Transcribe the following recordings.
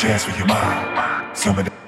chance for your mind. Some of the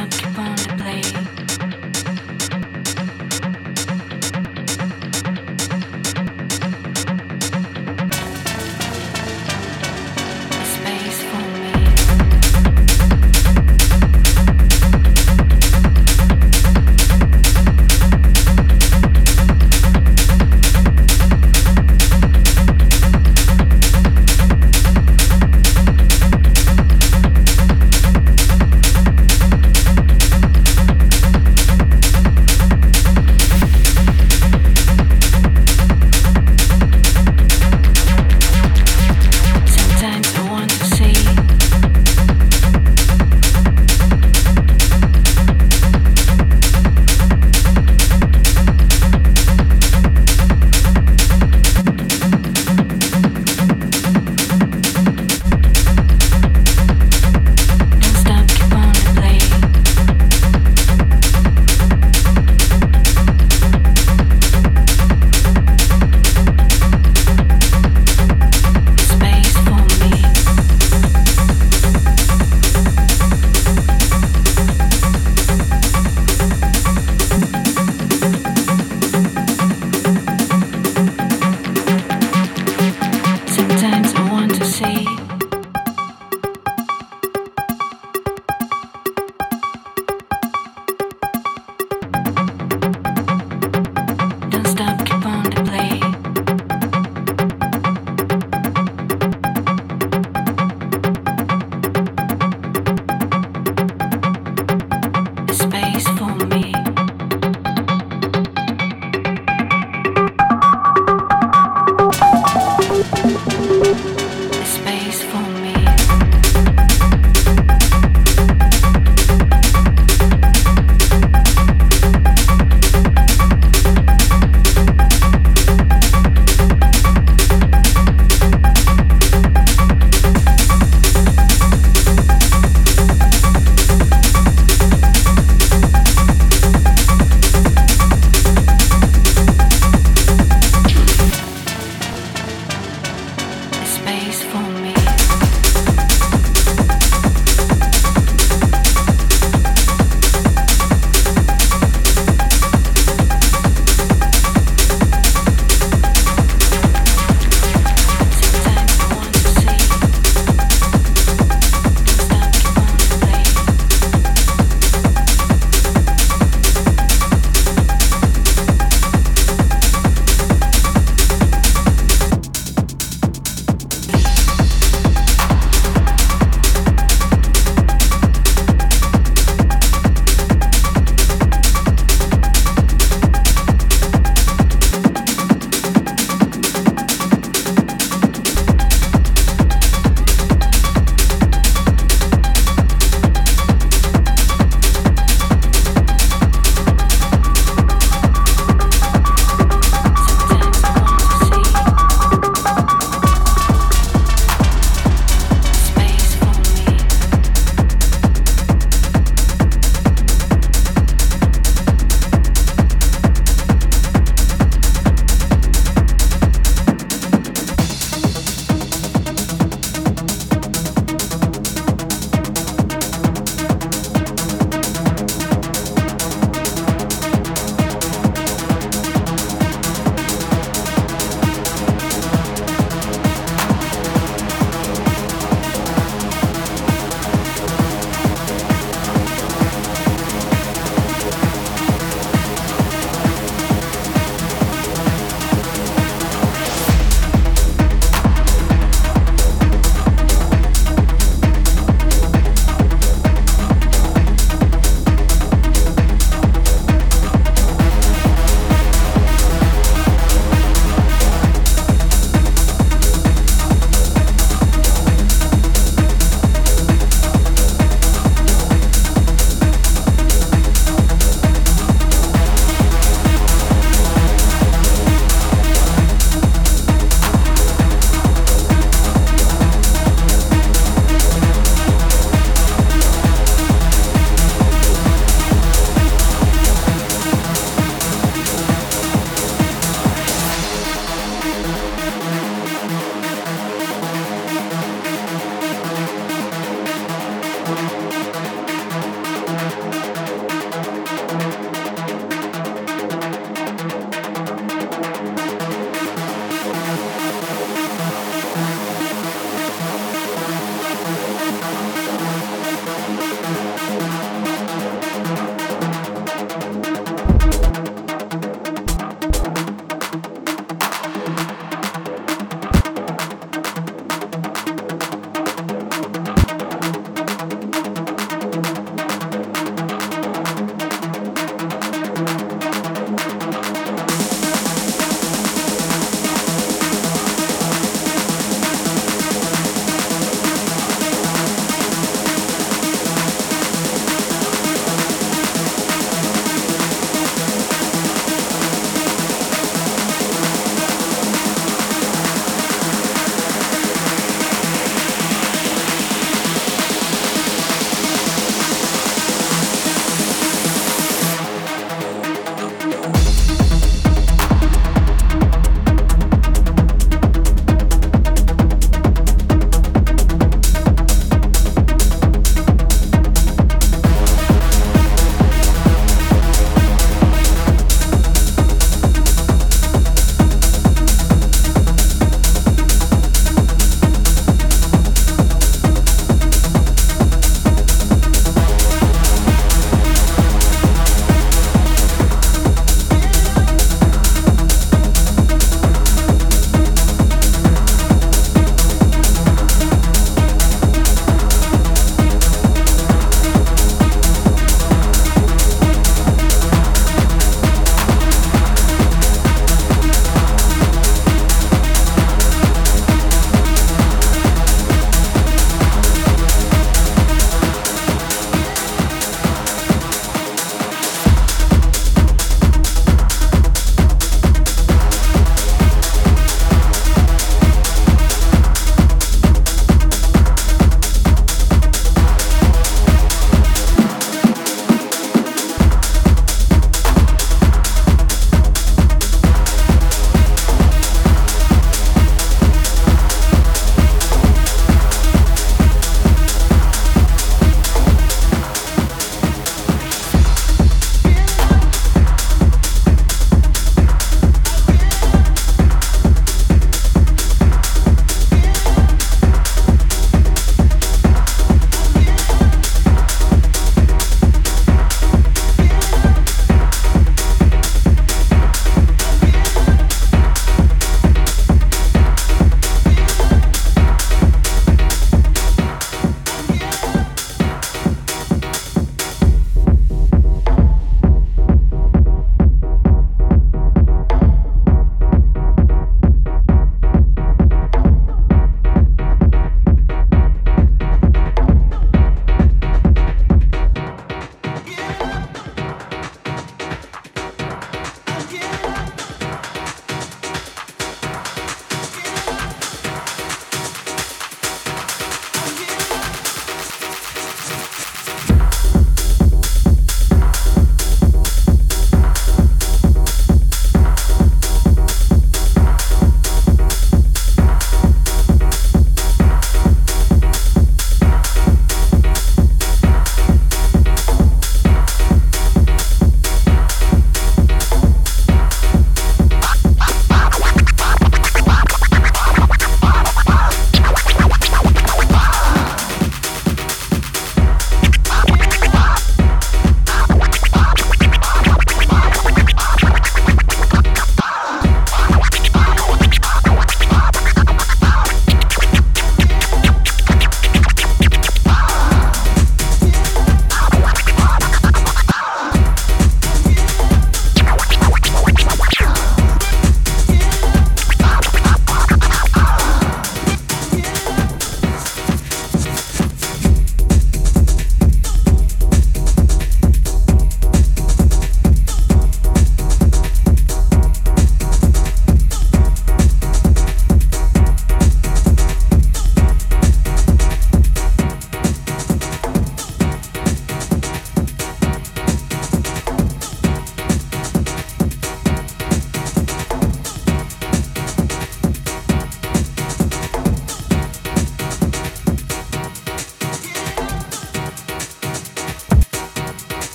on, keep on.